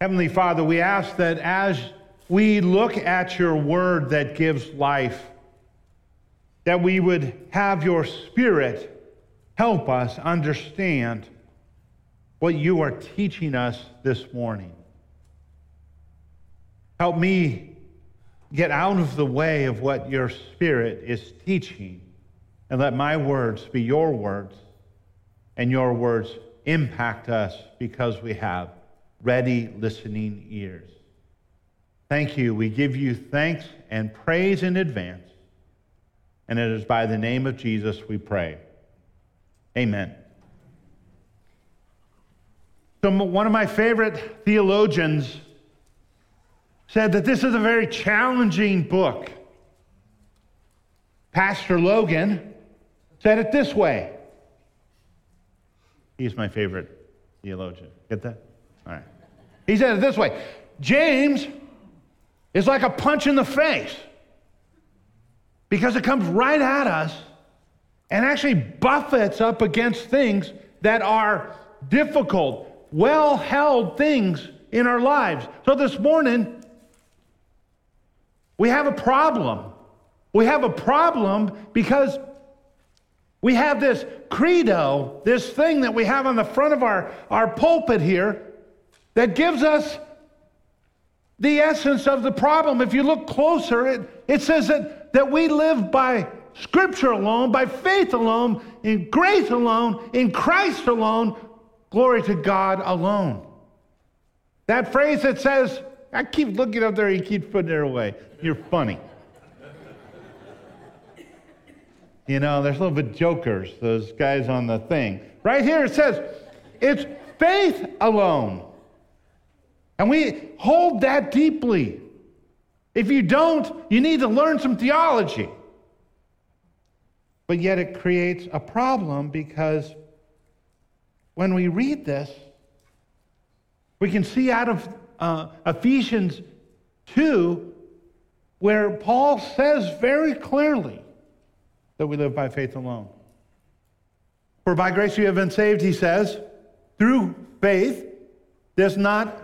Heavenly Father, we ask that as we look at your word that gives life, that we would have your spirit help us understand what you are teaching us this morning. Help me get out of the way of what your spirit is teaching and let my words be your words and your words impact us because we have ready listening ears. Thank you. We give you thanks and praise in advance. And it is by the name of Jesus we pray. Amen. So, one of my favorite theologians said that this is a very challenging book. Pastor Logan said it this way. He's my favorite theologian. Get that? All right. He said it this way James is like a punch in the face because it comes right at us and actually buffets up against things that are difficult, well held things in our lives. So this morning, we have a problem. We have a problem because we have this credo, this thing that we have on the front of our, our pulpit here, that gives us the essence of the problem. If you look closer, it, it says that, that we live by Scripture alone, by faith alone, in grace alone, in Christ alone, glory to God alone. That phrase that says, I keep looking up there, you keep putting it away. You're funny. You know, there's a little bit jokers, those guys on the thing. Right here it says, it's faith alone. And we hold that deeply. If you don't, you need to learn some theology. But yet it creates a problem because when we read this, we can see out of uh, Ephesians 2 where Paul says very clearly that we live by faith alone. For by grace you have been saved, he says, through faith. This not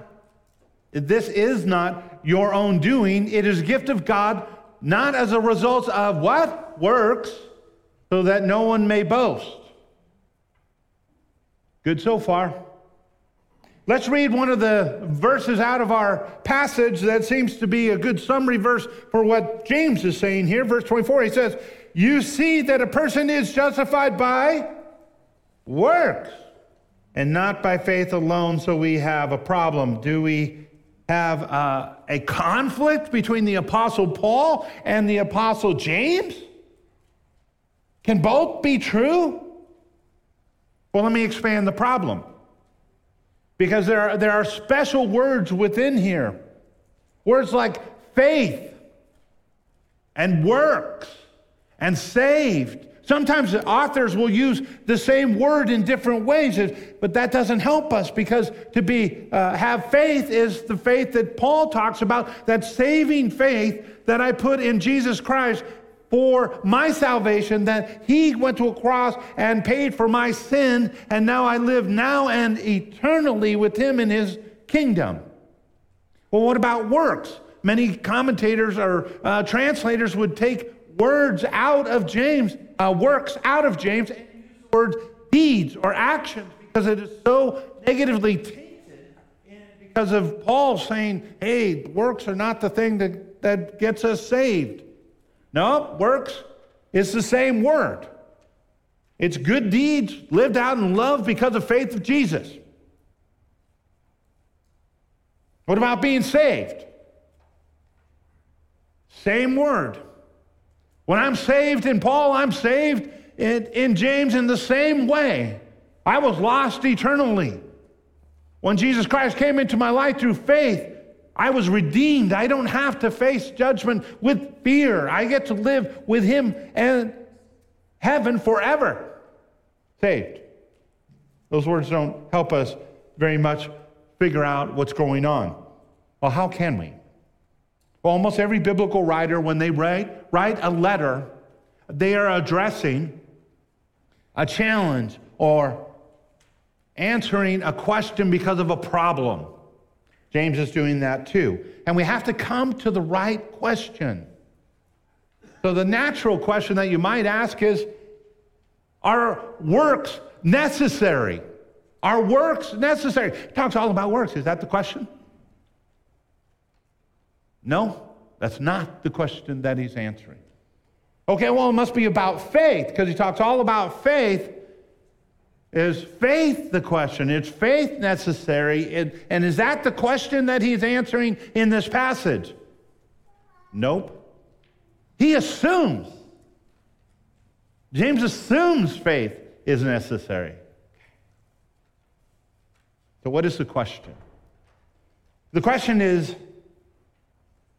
this is not your own doing. It is a gift of God, not as a result of what? Works, so that no one may boast. Good so far. Let's read one of the verses out of our passage that seems to be a good summary verse for what James is saying here. Verse 24, he says, You see that a person is justified by works and not by faith alone, so we have a problem. Do we have uh, a conflict between the Apostle Paul and the Apostle James? Can both be true? Well, let me expand the problem. Because there are, there are special words within here. Words like faith and works and saved. Sometimes the authors will use the same word in different ways, but that doesn't help us because to be uh, have faith is the faith that Paul talks about, that saving faith that I put in Jesus Christ for my salvation, that he went to a cross and paid for my sin, and now I live now and eternally with him in his kingdom. Well, what about works? Many commentators or uh, translators would take words out of James, uh, works out of James, and use the words deeds or actions because it is so negatively tainted because of Paul saying, hey, works are not the thing that, that gets us saved. No, works is the same word. It's good deeds lived out in love because of faith of Jesus. What about being saved? Same word. When I'm saved in Paul, I'm saved in, in James in the same way. I was lost eternally. When Jesus Christ came into my life through faith, I was redeemed. I don't have to face judgment with fear. I get to live with Him and heaven forever. Saved. Those words don't help us very much figure out what's going on. Well, how can we? Almost every biblical writer, when they write, write a letter, they are addressing a challenge or answering a question because of a problem. James is doing that too. And we have to come to the right question. So, the natural question that you might ask is Are works necessary? Are works necessary? It talks all about works. Is that the question? No, that's not the question that he's answering. Okay, well, it must be about faith because he talks all about faith. Is faith the question? Is faith necessary? And, is that the question that he's answering in this passage? Nope. He assumes. James assumes faith is necessary. So, what is the question? The question is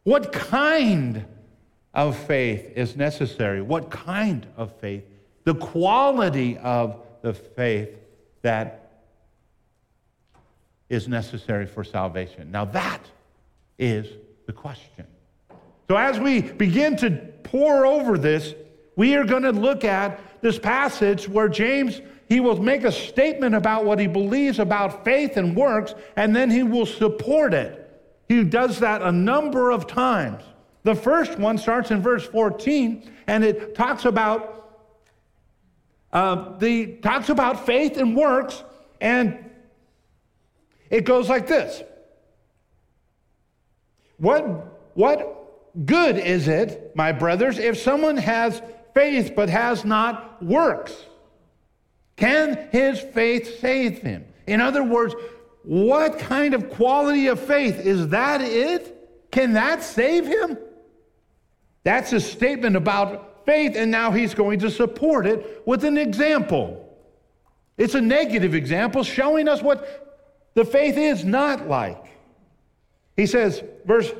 what kind of faith is necessary? What kind of faith? The quality of the faith that is necessary for salvation. Now, that is the question. So, as we begin to pour over this, we are going to look at this passage where James he will make a statement about what he believes about faith and works and then he will support it. He does that a number of times. The first one starts in verse 14 and it talks about uh, the talks about faith and works, and it goes like this. What, what good is it, my brothers, if someone has faith but has not works? Can his faith save him? In other words, what kind of quality of faith? Is that it? Can that save him? That's a statement about faith, and now he's going to support it with an example. It's a negative example showing us what the faith is not like. He says, verse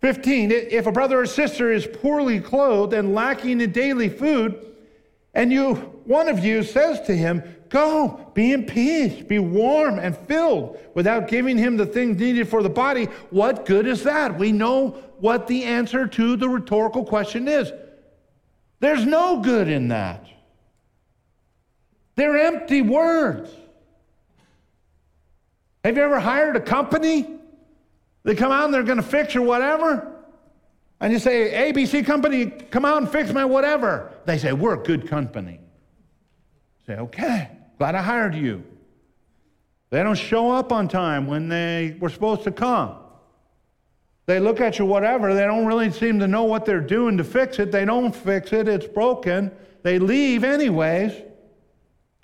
15 if a brother or sister is poorly clothed and lacking in daily food, and you one of you says to him, Go, be in peace, be warm and filled, without giving him the things needed for the body, what good is that? We know what the answer to the rhetorical question is. There's no good in that. They're empty words. Have you ever hired a company? They come out and they're going to fix your whatever. And you say, ABC company, come out and fix my whatever. They say, We're a good company. Say, Okay, glad I hired you. They don't show up on time when they were supposed to come. They look at you, whatever. They don't really seem to know what they're doing to fix it. They don't fix it. It's broken. They leave anyways.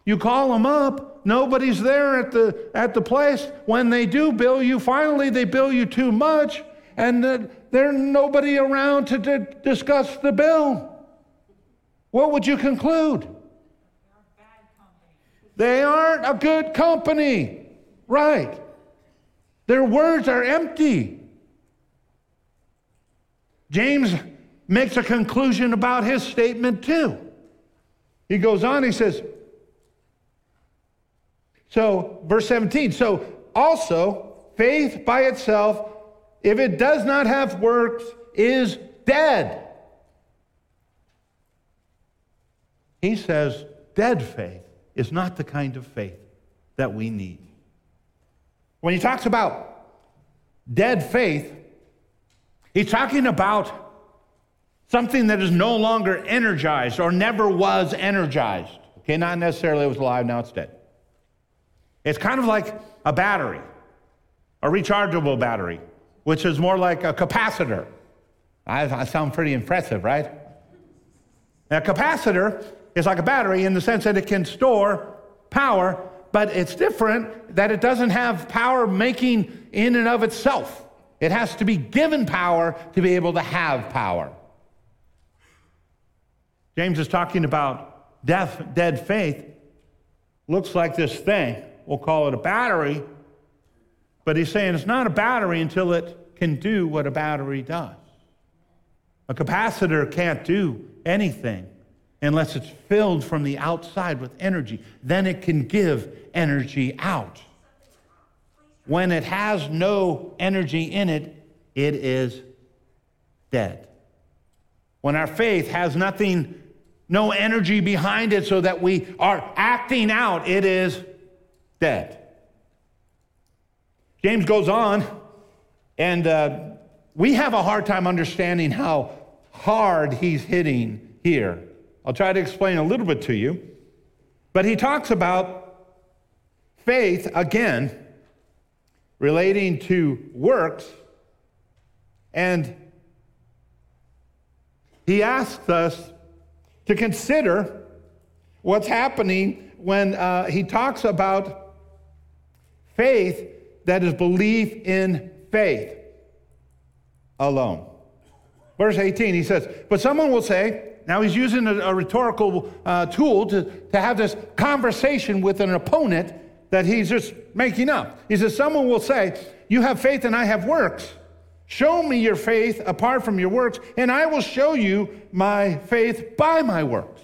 You call them up. Nobody's there at the, at the place. When they do bill you, finally they bill you too much, and uh, there's nobody around to d- discuss the bill. What would you conclude? They aren't a good company. Right. Their words are empty. James makes a conclusion about his statement too. He goes on, he says, so, verse 17, so also faith by itself, if it does not have works, is dead. He says, dead faith is not the kind of faith that we need. When he talks about dead faith, He's talking about something that is no longer energized or never was energized. Okay, not necessarily it was alive, now it's dead. It's kind of like a battery, a rechargeable battery, which is more like a capacitor. I, I sound pretty impressive, right? A capacitor is like a battery in the sense that it can store power, but it's different that it doesn't have power making in and of itself. It has to be given power to be able to have power. James is talking about death, dead faith. Looks like this thing. We'll call it a battery, but he's saying it's not a battery until it can do what a battery does. A capacitor can't do anything unless it's filled from the outside with energy. Then it can give energy out. When it has no energy in it, it is dead. When our faith has nothing, no energy behind it so that we are acting out, it is dead. James goes on And uh, we have a hard time understanding how hard he's hitting here. I'll try to explain a little bit to you. But he talks about faith again, relating to works. And he asks us to consider what's happening when uh, he talks about faith that is belief in faith alone. Verse 18, he says, But someone will say, now he's using a, a rhetorical uh, tool to, to have this conversation with an opponent that he's just making up. He says, Someone will say, You have faith and I have works. Show me your faith apart from your works, and I will show you my faith by my works.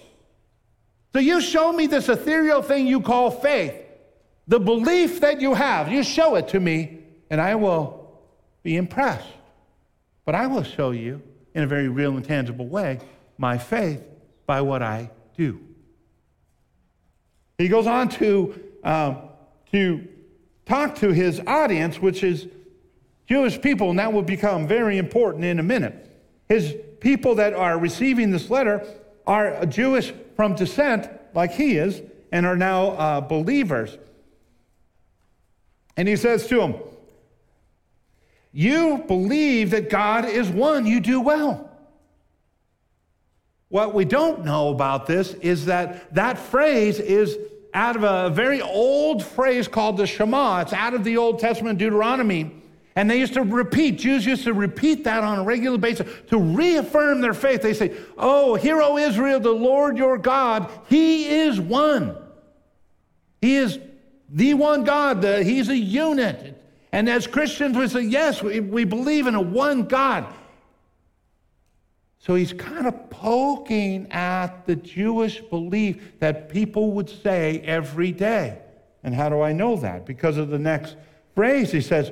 So you show me this ethereal thing you call faith, the belief that you have. You show it to me, and I will be impressed. But I will show you in a very real and tangible way my faith by what I do. He goes on to, um, to talk to his audience, which is Jewish people, and that will become very important in a minute. His people that are receiving this letter are Jewish from descent, like he is, and are now uh, believers. And he says to them, You believe that God is one, you do well. What we don't know about this is that that phrase is out of a very old phrase called the Shema. It's out of the Old Testament Deuteronomy. And they used to repeat, Jews used to repeat that on a regular basis to reaffirm their faith. They say, Oh, hear, O Israel, the Lord your God, He is one. He is the one God, He's a unit. And as Christians, we say, Yes, we, we believe in a one God. So he's kind of poking at the Jewish belief that people would say every day. And how do I know that? Because of the next phrase. He says,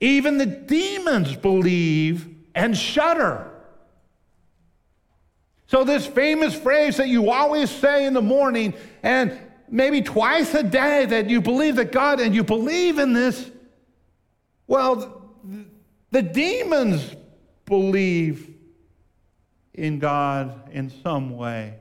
even the demons believe and shudder. So, this famous phrase that you always say in the morning, and maybe twice a day, that you believe that God and you believe in this, well, the demons believe in God in some way.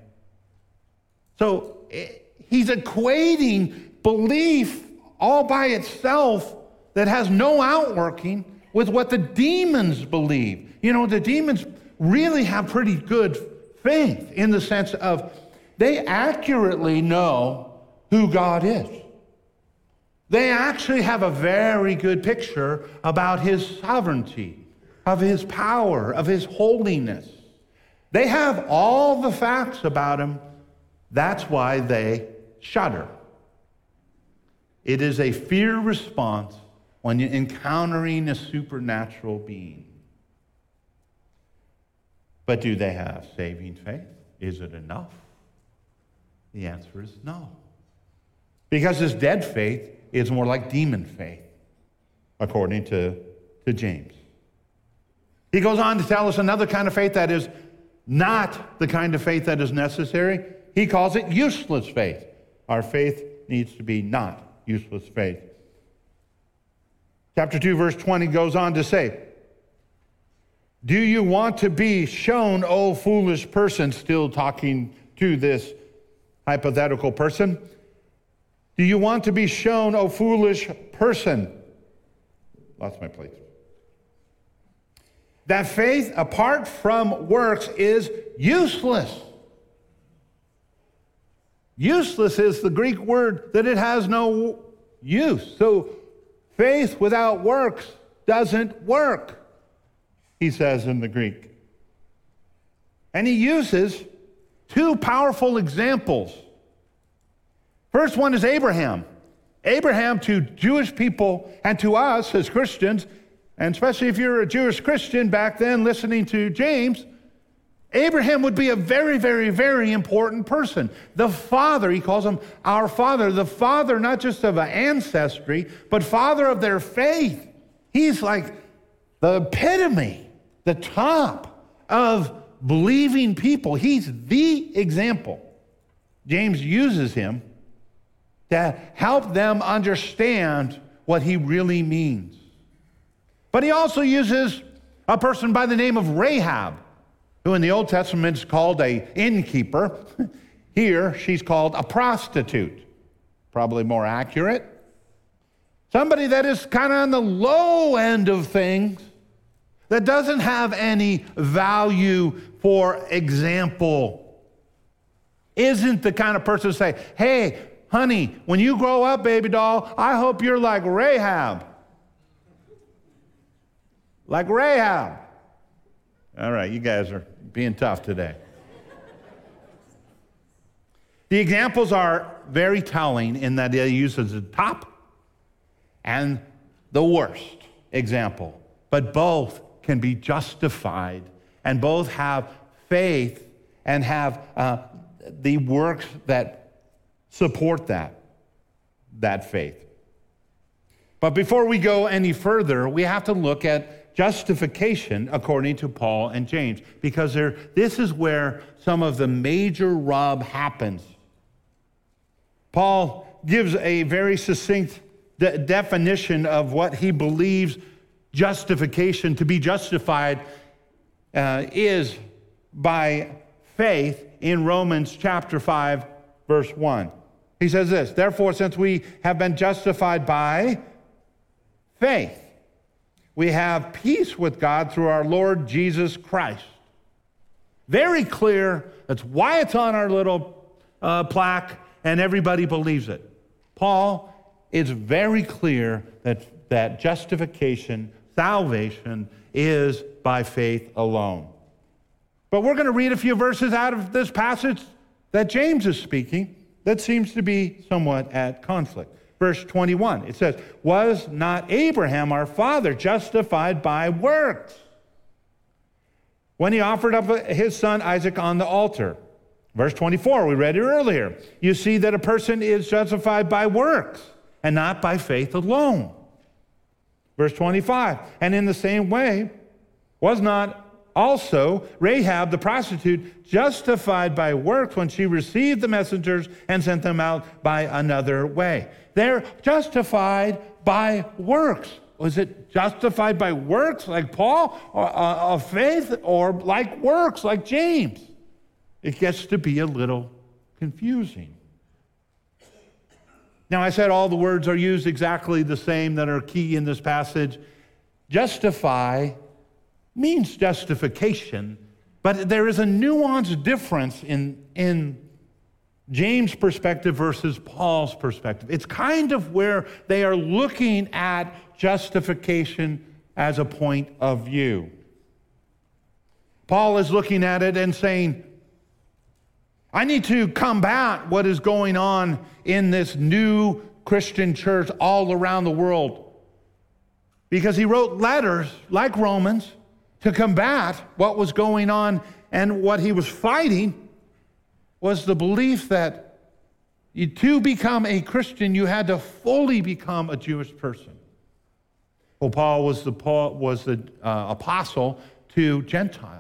So, eh, he's equating belief all by itself that has no outworking with what the demons believe. You know, the demons really have pretty good faith in the sense of they accurately know who God is. They actually have a very good picture about his sovereignty, of his power, of his holiness. They have all the facts about him. That's why they shudder. It is a fear response when you're encountering a supernatural being. But do they have saving faith? Is it enough? The answer is no. Because this dead faith is more like demon faith, according to, to James. He goes on to tell us another kind of faith that is not the kind of faith that is necessary. He calls it useless faith. Our faith needs to be not useless faith. Chapter 2, verse 20 goes on to say, Do you want to be shown, O foolish person, still talking to this hypothetical person? Do you want to be shown, O foolish person? Lost my place. That faith apart from works is useless. Useless is the Greek word that it has no use. So Faith without works doesn't work, he says in the Greek. And he uses two powerful examples. First one is Abraham. Abraham to Jewish people and to us as Christians, and especially if you're a Jewish Christian back then listening to James, Abraham would be a very, very, very important person. The father, he calls him our father, the father not just of an ancestry, but father of their faith. He's like the epitome, the top of believing people. He's the example. James uses him to help them understand what he really means. But he also uses a person by the name of Rahab, who in the Old Testament is called a innkeeper. Here, she's called a prostitute. Probably more accurate. Somebody that is kind of on the low end of things, that doesn't have any value for example, isn't the kind of person to say, hey, honey, when you grow up, baby doll, I hope you're like Rahab. Like Rahab. All right, you guys are being tough today. the examples are very telling in that they use the top and the worst example, but both can be justified and both have faith and have uh, the works that support that, that faith. But before we go any further, we have to look at justification according to Paul and James, because this is where some of the major rub happens. Paul gives a very succinct de- definition of what he believes justification, to be justified, uh, is by faith in Romans chapter 5, verse 1. He says this Therefore, since we have been justified by faith, we have peace with God through our Lord Jesus Christ. Very clear. That's why it's on our little uh, plaque, and everybody believes it. Paul is very clear that, that justification, salvation, is by faith alone. But we're going to read a few verses out of this passage that James is speaking that seems to be somewhat at conflict. Verse 21, it says, Was not Abraham our father justified by works when he offered up his son Isaac on the altar? Verse 24, we read it earlier. You see that a person is justified by works and not by faith alone. Verse 25, and in the same way, was not also, Rahab the prostitute justified by works when she received the messengers and sent them out by another way. They're justified by works. Was it justified by works like Paul, or, uh, of faith, or like works like James? It gets to be a little confusing. Now, I said all the words are used exactly the same that are key in this passage. Justify means justification, but there is a nuanced difference in, in James' perspective versus Paul's perspective. It's kind of where they are looking at justification as a point of view. Paul is looking at it and saying, I need to combat what is going on in this new Christian church all around the world. Because he wrote letters like Romans to combat what was going on, and what he was fighting was the belief that to become a Christian, you had to fully become a Jewish person. Well, Paul was the, Paul was the uh, apostle to Gentiles.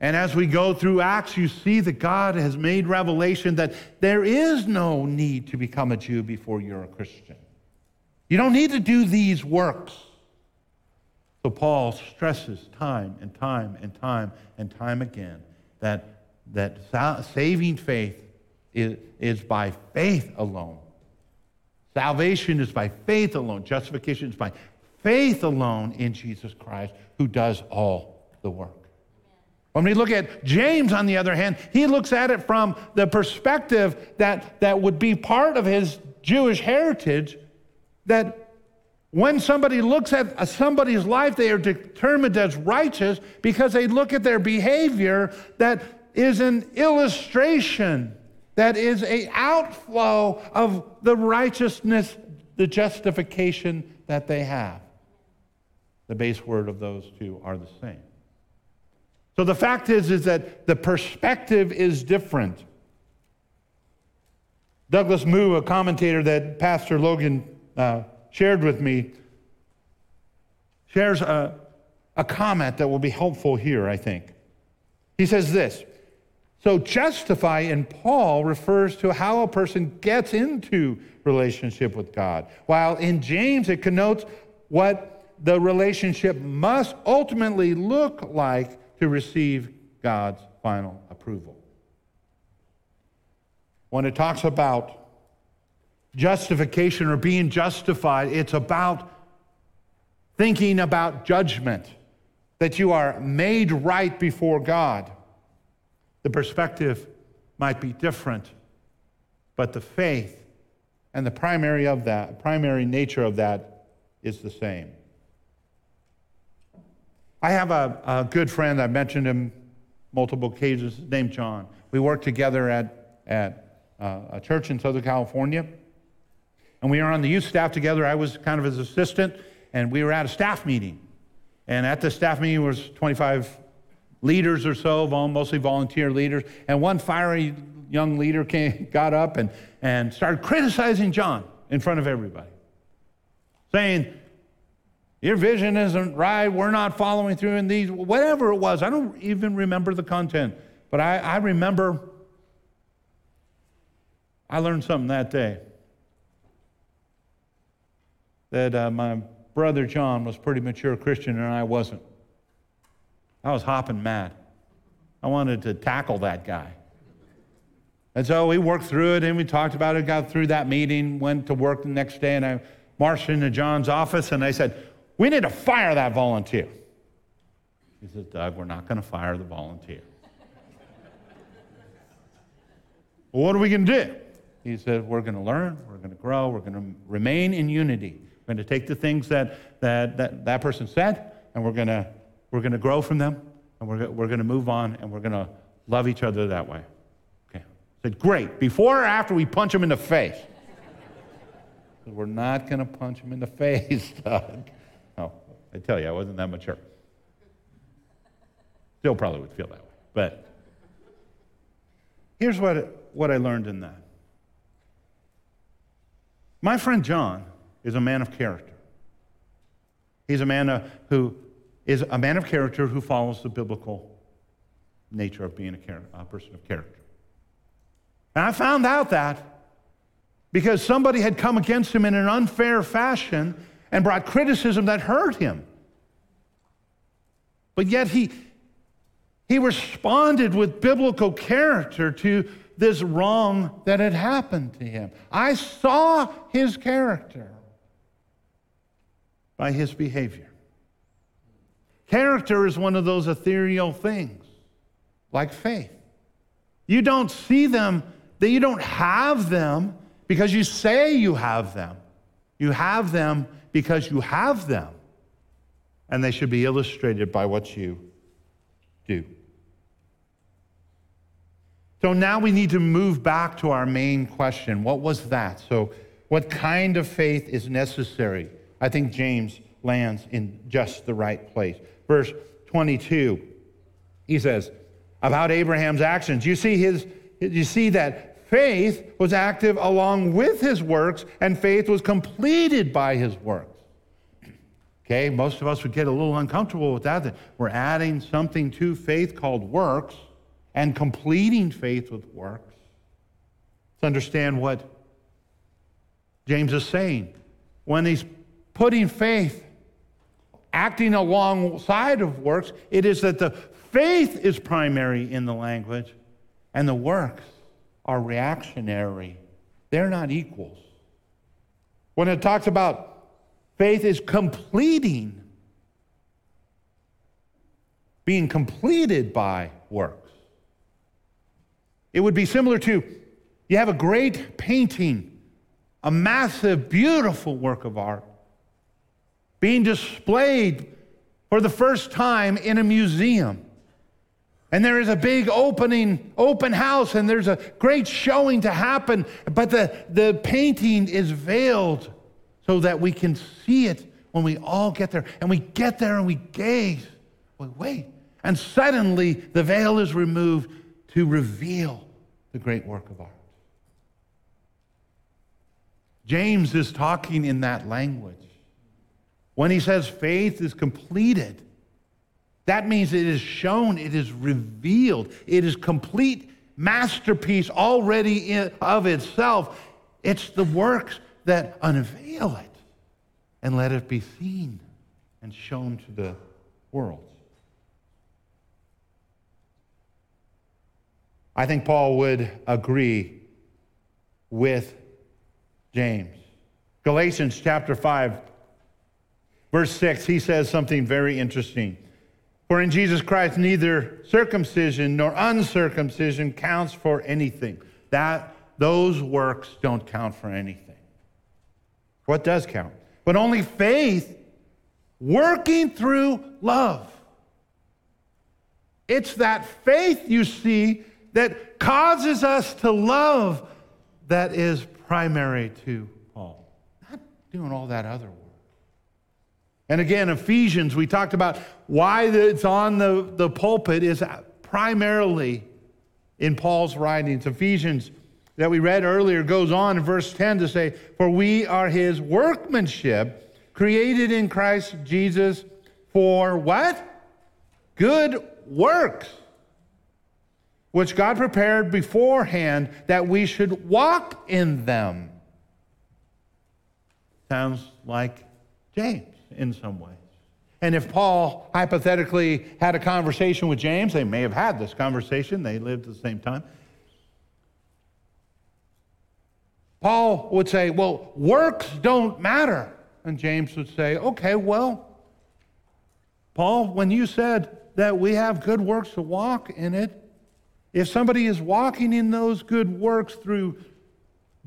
And as we go through Acts, you see that God has made revelation that there is no need to become a Jew before you're a Christian. You don't need to do these works. So Paul stresses time and time and time and time again that, that saving faith is, is by faith alone. Salvation is by faith alone. Justification is by faith alone in Jesus Christ, who does all the work. When we look at James, on the other hand, he looks at it from the perspective that, that would be part of his Jewish heritage, that when somebody looks at somebody's life, they are determined as righteous because they look at their behavior that is an illustration, that is a outflow of the righteousness, the justification that they have. The base word of those two are the same. So the fact is, is that the perspective is different. Douglas Moo, a commentator that Pastor Logan uh, shared with me shares a, a comment that will be helpful here, I think. He says this So, justify in Paul refers to how a person gets into relationship with God, while in James it connotes what the relationship must ultimately look like to receive God's final approval. When it talks about justification or being justified, it's about thinking about judgment, that you are made right before God. The perspective might be different, but the faith and the primary of that, primary nature of that is the same. I have a, a good friend, I've mentioned him multiple occasions, named John. We worked together at, at uh, a church in Southern California. And we were on the youth staff together. I was kind of his assistant, and we were at a staff meeting. And at the staff meeting was 25 leaders or so, mostly volunteer leaders. And one fiery young leader came, got up and, and started criticizing John in front of everybody, saying, Your vision isn't right. We're not following through in these, whatever it was. I don't even remember the content, but I, I remember I learned something that day that uh, my brother John was pretty mature Christian and I wasn't. I was hopping mad. I wanted to tackle that guy. And so we worked through it and we talked about it, got through that meeting, went to work the next day, and I marched into John's office and I said, We need to fire that volunteer. He said, Doug, we're not going to fire the volunteer. well, what are we going to do? He said, We're going to learn, we're going to grow, we're going to remain in unity. We're going to take the things that that, that, that person said, and we're going to, we're going to grow from them, and we're, we're going to move on, and we're going to love each other that way. I said, Great. Before or after we punch him in the face? We're not going to punch him in the face, Doug. Oh, I tell you, I wasn't that mature. Still probably would feel that way. But here's what, what I learned in that. My friend John is a man of character. He's a man uh, who is a man of character who follows the biblical nature of being a, char- a person of character. And I found out that because somebody had come against him in an unfair fashion and brought criticism that hurt him. But yet he, he responded with biblical character to this wrong that had happened to him. I saw his character by his behavior. Character is one of those ethereal things, like faith. You don't see them that you don't have them because you say you have them. You have them because you have them. And they should be illustrated by what you do. So now we need to move back to our main question. What was that? So, what kind of faith is necessary? I think James lands in just the right place. Verse 22, he says, about Abraham's actions. You see his you see that faith was active along with his works, and faith was completed by his works. Okay, most of us would get a little uncomfortable with that, that we're adding something to faith called works and completing faith with works. Let's understand what James is saying. When he's putting faith, acting alongside of works, it is that the faith is primary in the language and the works are reactionary, they're not equals. When it talks about faith is completing, being completed by works, it would be similar to you have a great painting, a massive, beautiful work of art being displayed for the first time in a museum. And there is a big opening, open house, and there's a great showing to happen, but the, the painting is veiled so that we can see it when we all get there. And we get there and we gaze. We wait. And suddenly the veil is removed to reveal the great work of art. James is talking in that language. When he says faith is completed, that means it is shown, it is revealed, it is complete masterpiece already in, of itself. It's the works that unveil it and let it be seen. and shown to the world. I think Paul would agree with James. Galatians chapter 5, verse 6, he says something very interesting. For in Jesus Christ, neither circumcision nor uncircumcision counts for anything. That those works don't count for anything. What does count? But only faith working through love. It's that faith, you see, that causes us to love that is primary to Paul. Not doing all that other work. And again, Ephesians, we talked about why it's on the, the pulpit is primarily in Paul's writings. Ephesians that we read earlier goes on in verse 10 to say, For we are his workmanship, created in Christ Jesus for what? Good works which God prepared beforehand that we should walk in them. Sounds like James in some ways. And if Paul hypothetically had a conversation with James, they may have had this conversation, they lived at the same time. Paul would say, Well, works don't matter. And James would say, Okay, well, Paul, when you said that we have good works to walk in it, if somebody is walking in those good works through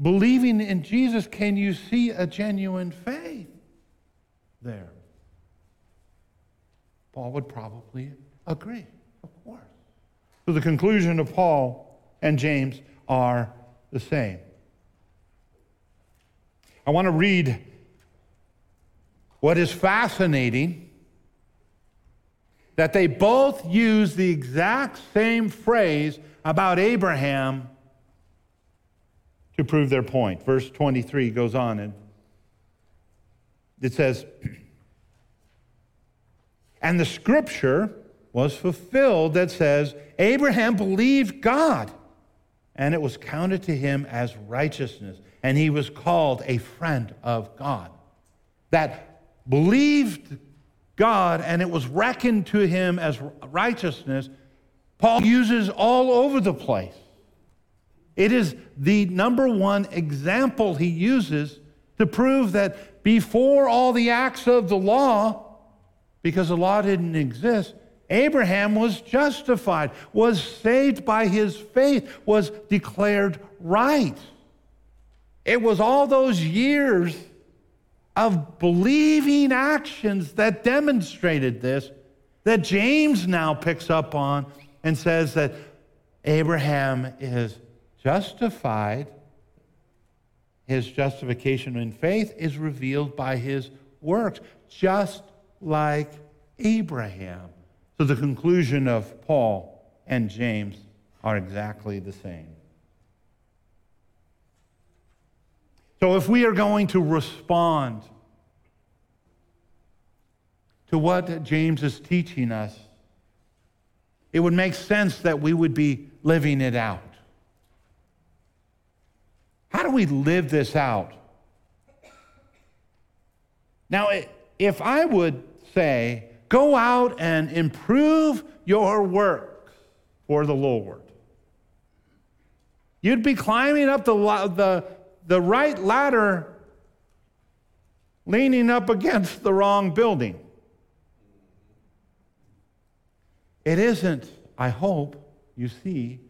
believing in Jesus, can you see a genuine faith there? Paul would probably agree, of course. So the conclusion of Paul and James are the same. I want to read what is fascinating that they both use the exact same phrase about Abraham to prove their point. Verse 23 goes on and it says, And the scripture was fulfilled that says, Abraham believed God, and it was counted to him as righteousness, and he was called a friend of God. That believed God and it was reckoned to him as righteousness, Paul uses all over the place. It is the number one example he uses to prove that before all the acts of the law, because the law didn't exist, Abraham was justified, was saved by his faith, was declared right. It was all those years of believing actions that demonstrated this that James now picks up on and says that Abraham is justified. His justification in faith is revealed by his works, just like Abraham. So the conclusion of Paul and James are exactly the same. So, if we are going to respond to what James is teaching us, it would make sense that we would be living it out. Do we live this out? Now, if I would say, go out and improve your work for the Lord, you'd be climbing up the, the, the right ladder leaning up against the wrong building. It isn't, I hope, you see,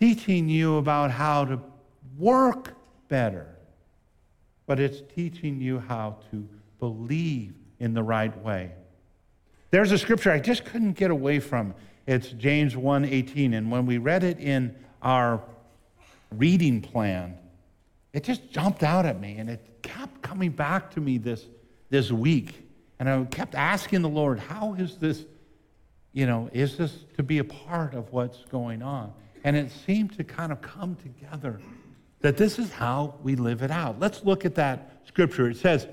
teaching you about how to work better, but it's teaching you how to believe in the right way. There's a scripture I just couldn't get away from. It's James 1:18 and when we read it in our reading plan, it just jumped out at me and it kept coming back to me this, this week. And I kept asking the Lord, how is this, you know, is this to be a part of what's going on? And it seemed to kind of come together that this is how we live it out. Let's look at that scripture. It says,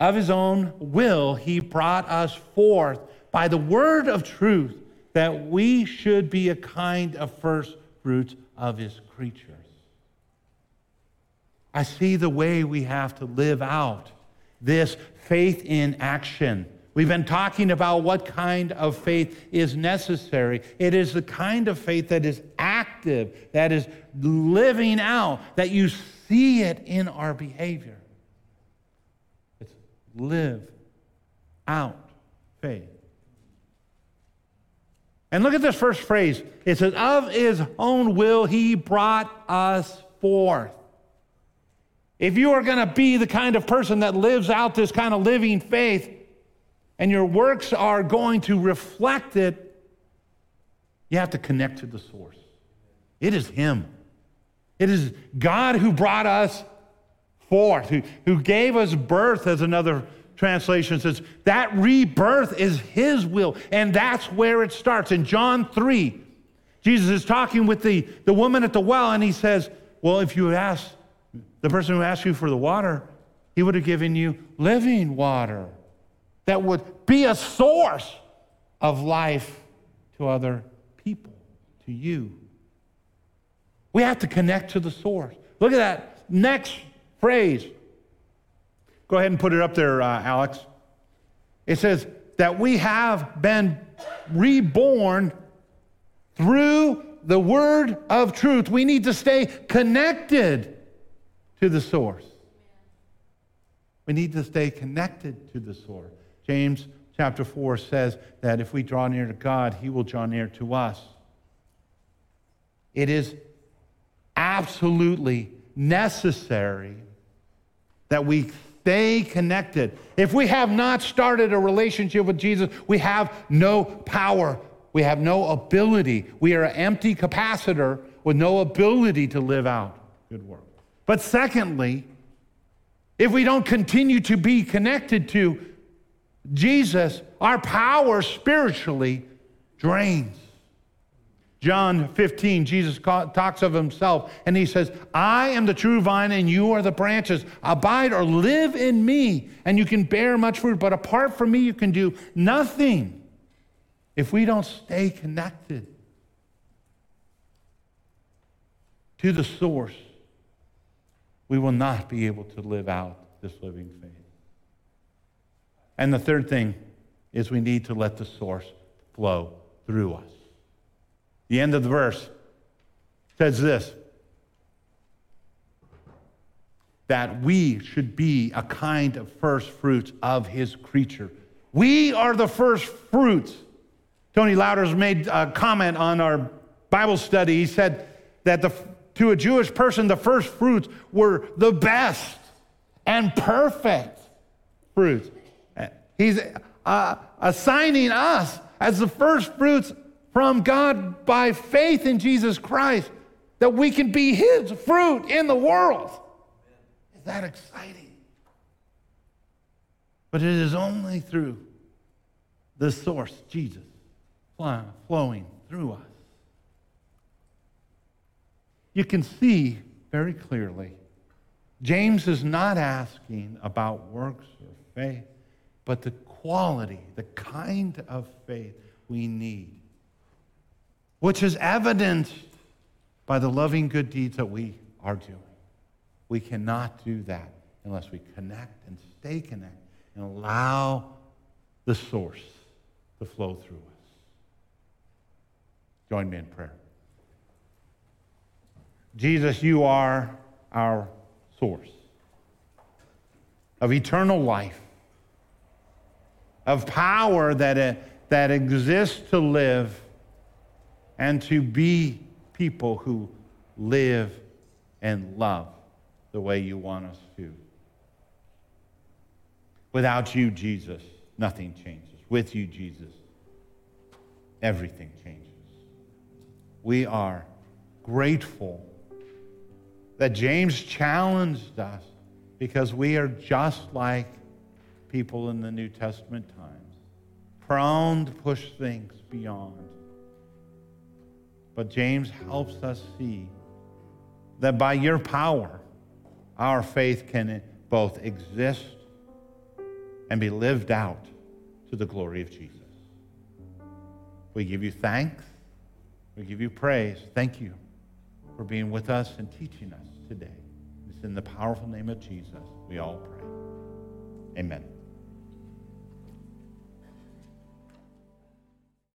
Of his own will, he brought us forth by the word of truth that we should be a kind of first fruits of his creatures. I see the way we have to live out this faith in action. We've been talking about what kind of faith is necessary. It is the kind of faith that is active, that is living out, that you see it in our behavior. It's live out faith. And look at this first phrase. It says, Of his own will he brought us forth. If you are going to be the kind of person that lives out this kind of living faith, and your works are going to reflect it, you have to connect to the source. It is Him. It is God who brought us forth, who, who gave us birth, as another translation says. That rebirth is His will, and that's where it starts. In John 3, Jesus is talking with the, the woman at the well, and He says, Well, if you ask the person who asked you for the water, He would have given you living water that would be a source of life to other people, to you. We have to connect to the source. Look at that next phrase. Go ahead and put it up there, uh, Alex. It says that we have been reborn through the word of truth. We need to stay connected to the source. We need to stay connected to the source. James chapter 4 says that if we draw near to God, he will draw near to us. It is absolutely necessary that we stay connected. If we have not started a relationship with Jesus, we have no power. We have no ability. We are an empty capacitor with no ability to live out good work. But secondly, if we don't continue to be connected to Jesus, our power spiritually drains. John 15, Jesus talks of himself and he says, I am the true vine and you are the branches. Abide or live in me and you can bear much fruit, but apart from me, you can do nothing if we don't stay connected to the source. We will not be able to live out this living faith. And the third thing is we need to let the source flow through us. The end of the verse says this that we should be a kind of first fruits of his creature. We are the first fruits. Tony Louders made a comment on our Bible study. He said that the, to a Jewish person, the first fruits were the best and perfect fruits. He's uh, assigning us as the first fruits from God by faith in Jesus Christ that we can be His fruit in the world. Is that exciting? But it is only through the source, Jesus, flowing through us. You can see very clearly, James is not asking about works or faith but the quality, the kind of faith we need, which is evidenced by the loving good deeds that we are doing. We cannot do that unless we connect and stay connected and allow the source to flow through us. Join me in prayer. Jesus, you are our source of eternal life of power that, uh, that exists to live and to be people who live and love the way you want us to. Without you, Jesus, nothing changes. With you, Jesus, everything changes. We are grateful that James challenged us because we are just like people in the New Testament times, prone to push things beyond. But James helps us see that by your power, our faith can both exist and be lived out to the glory of Jesus. We give you thanks. We give you praise. Thank you for being with us and teaching us today. It's in the powerful name of Jesus we all pray. Amen.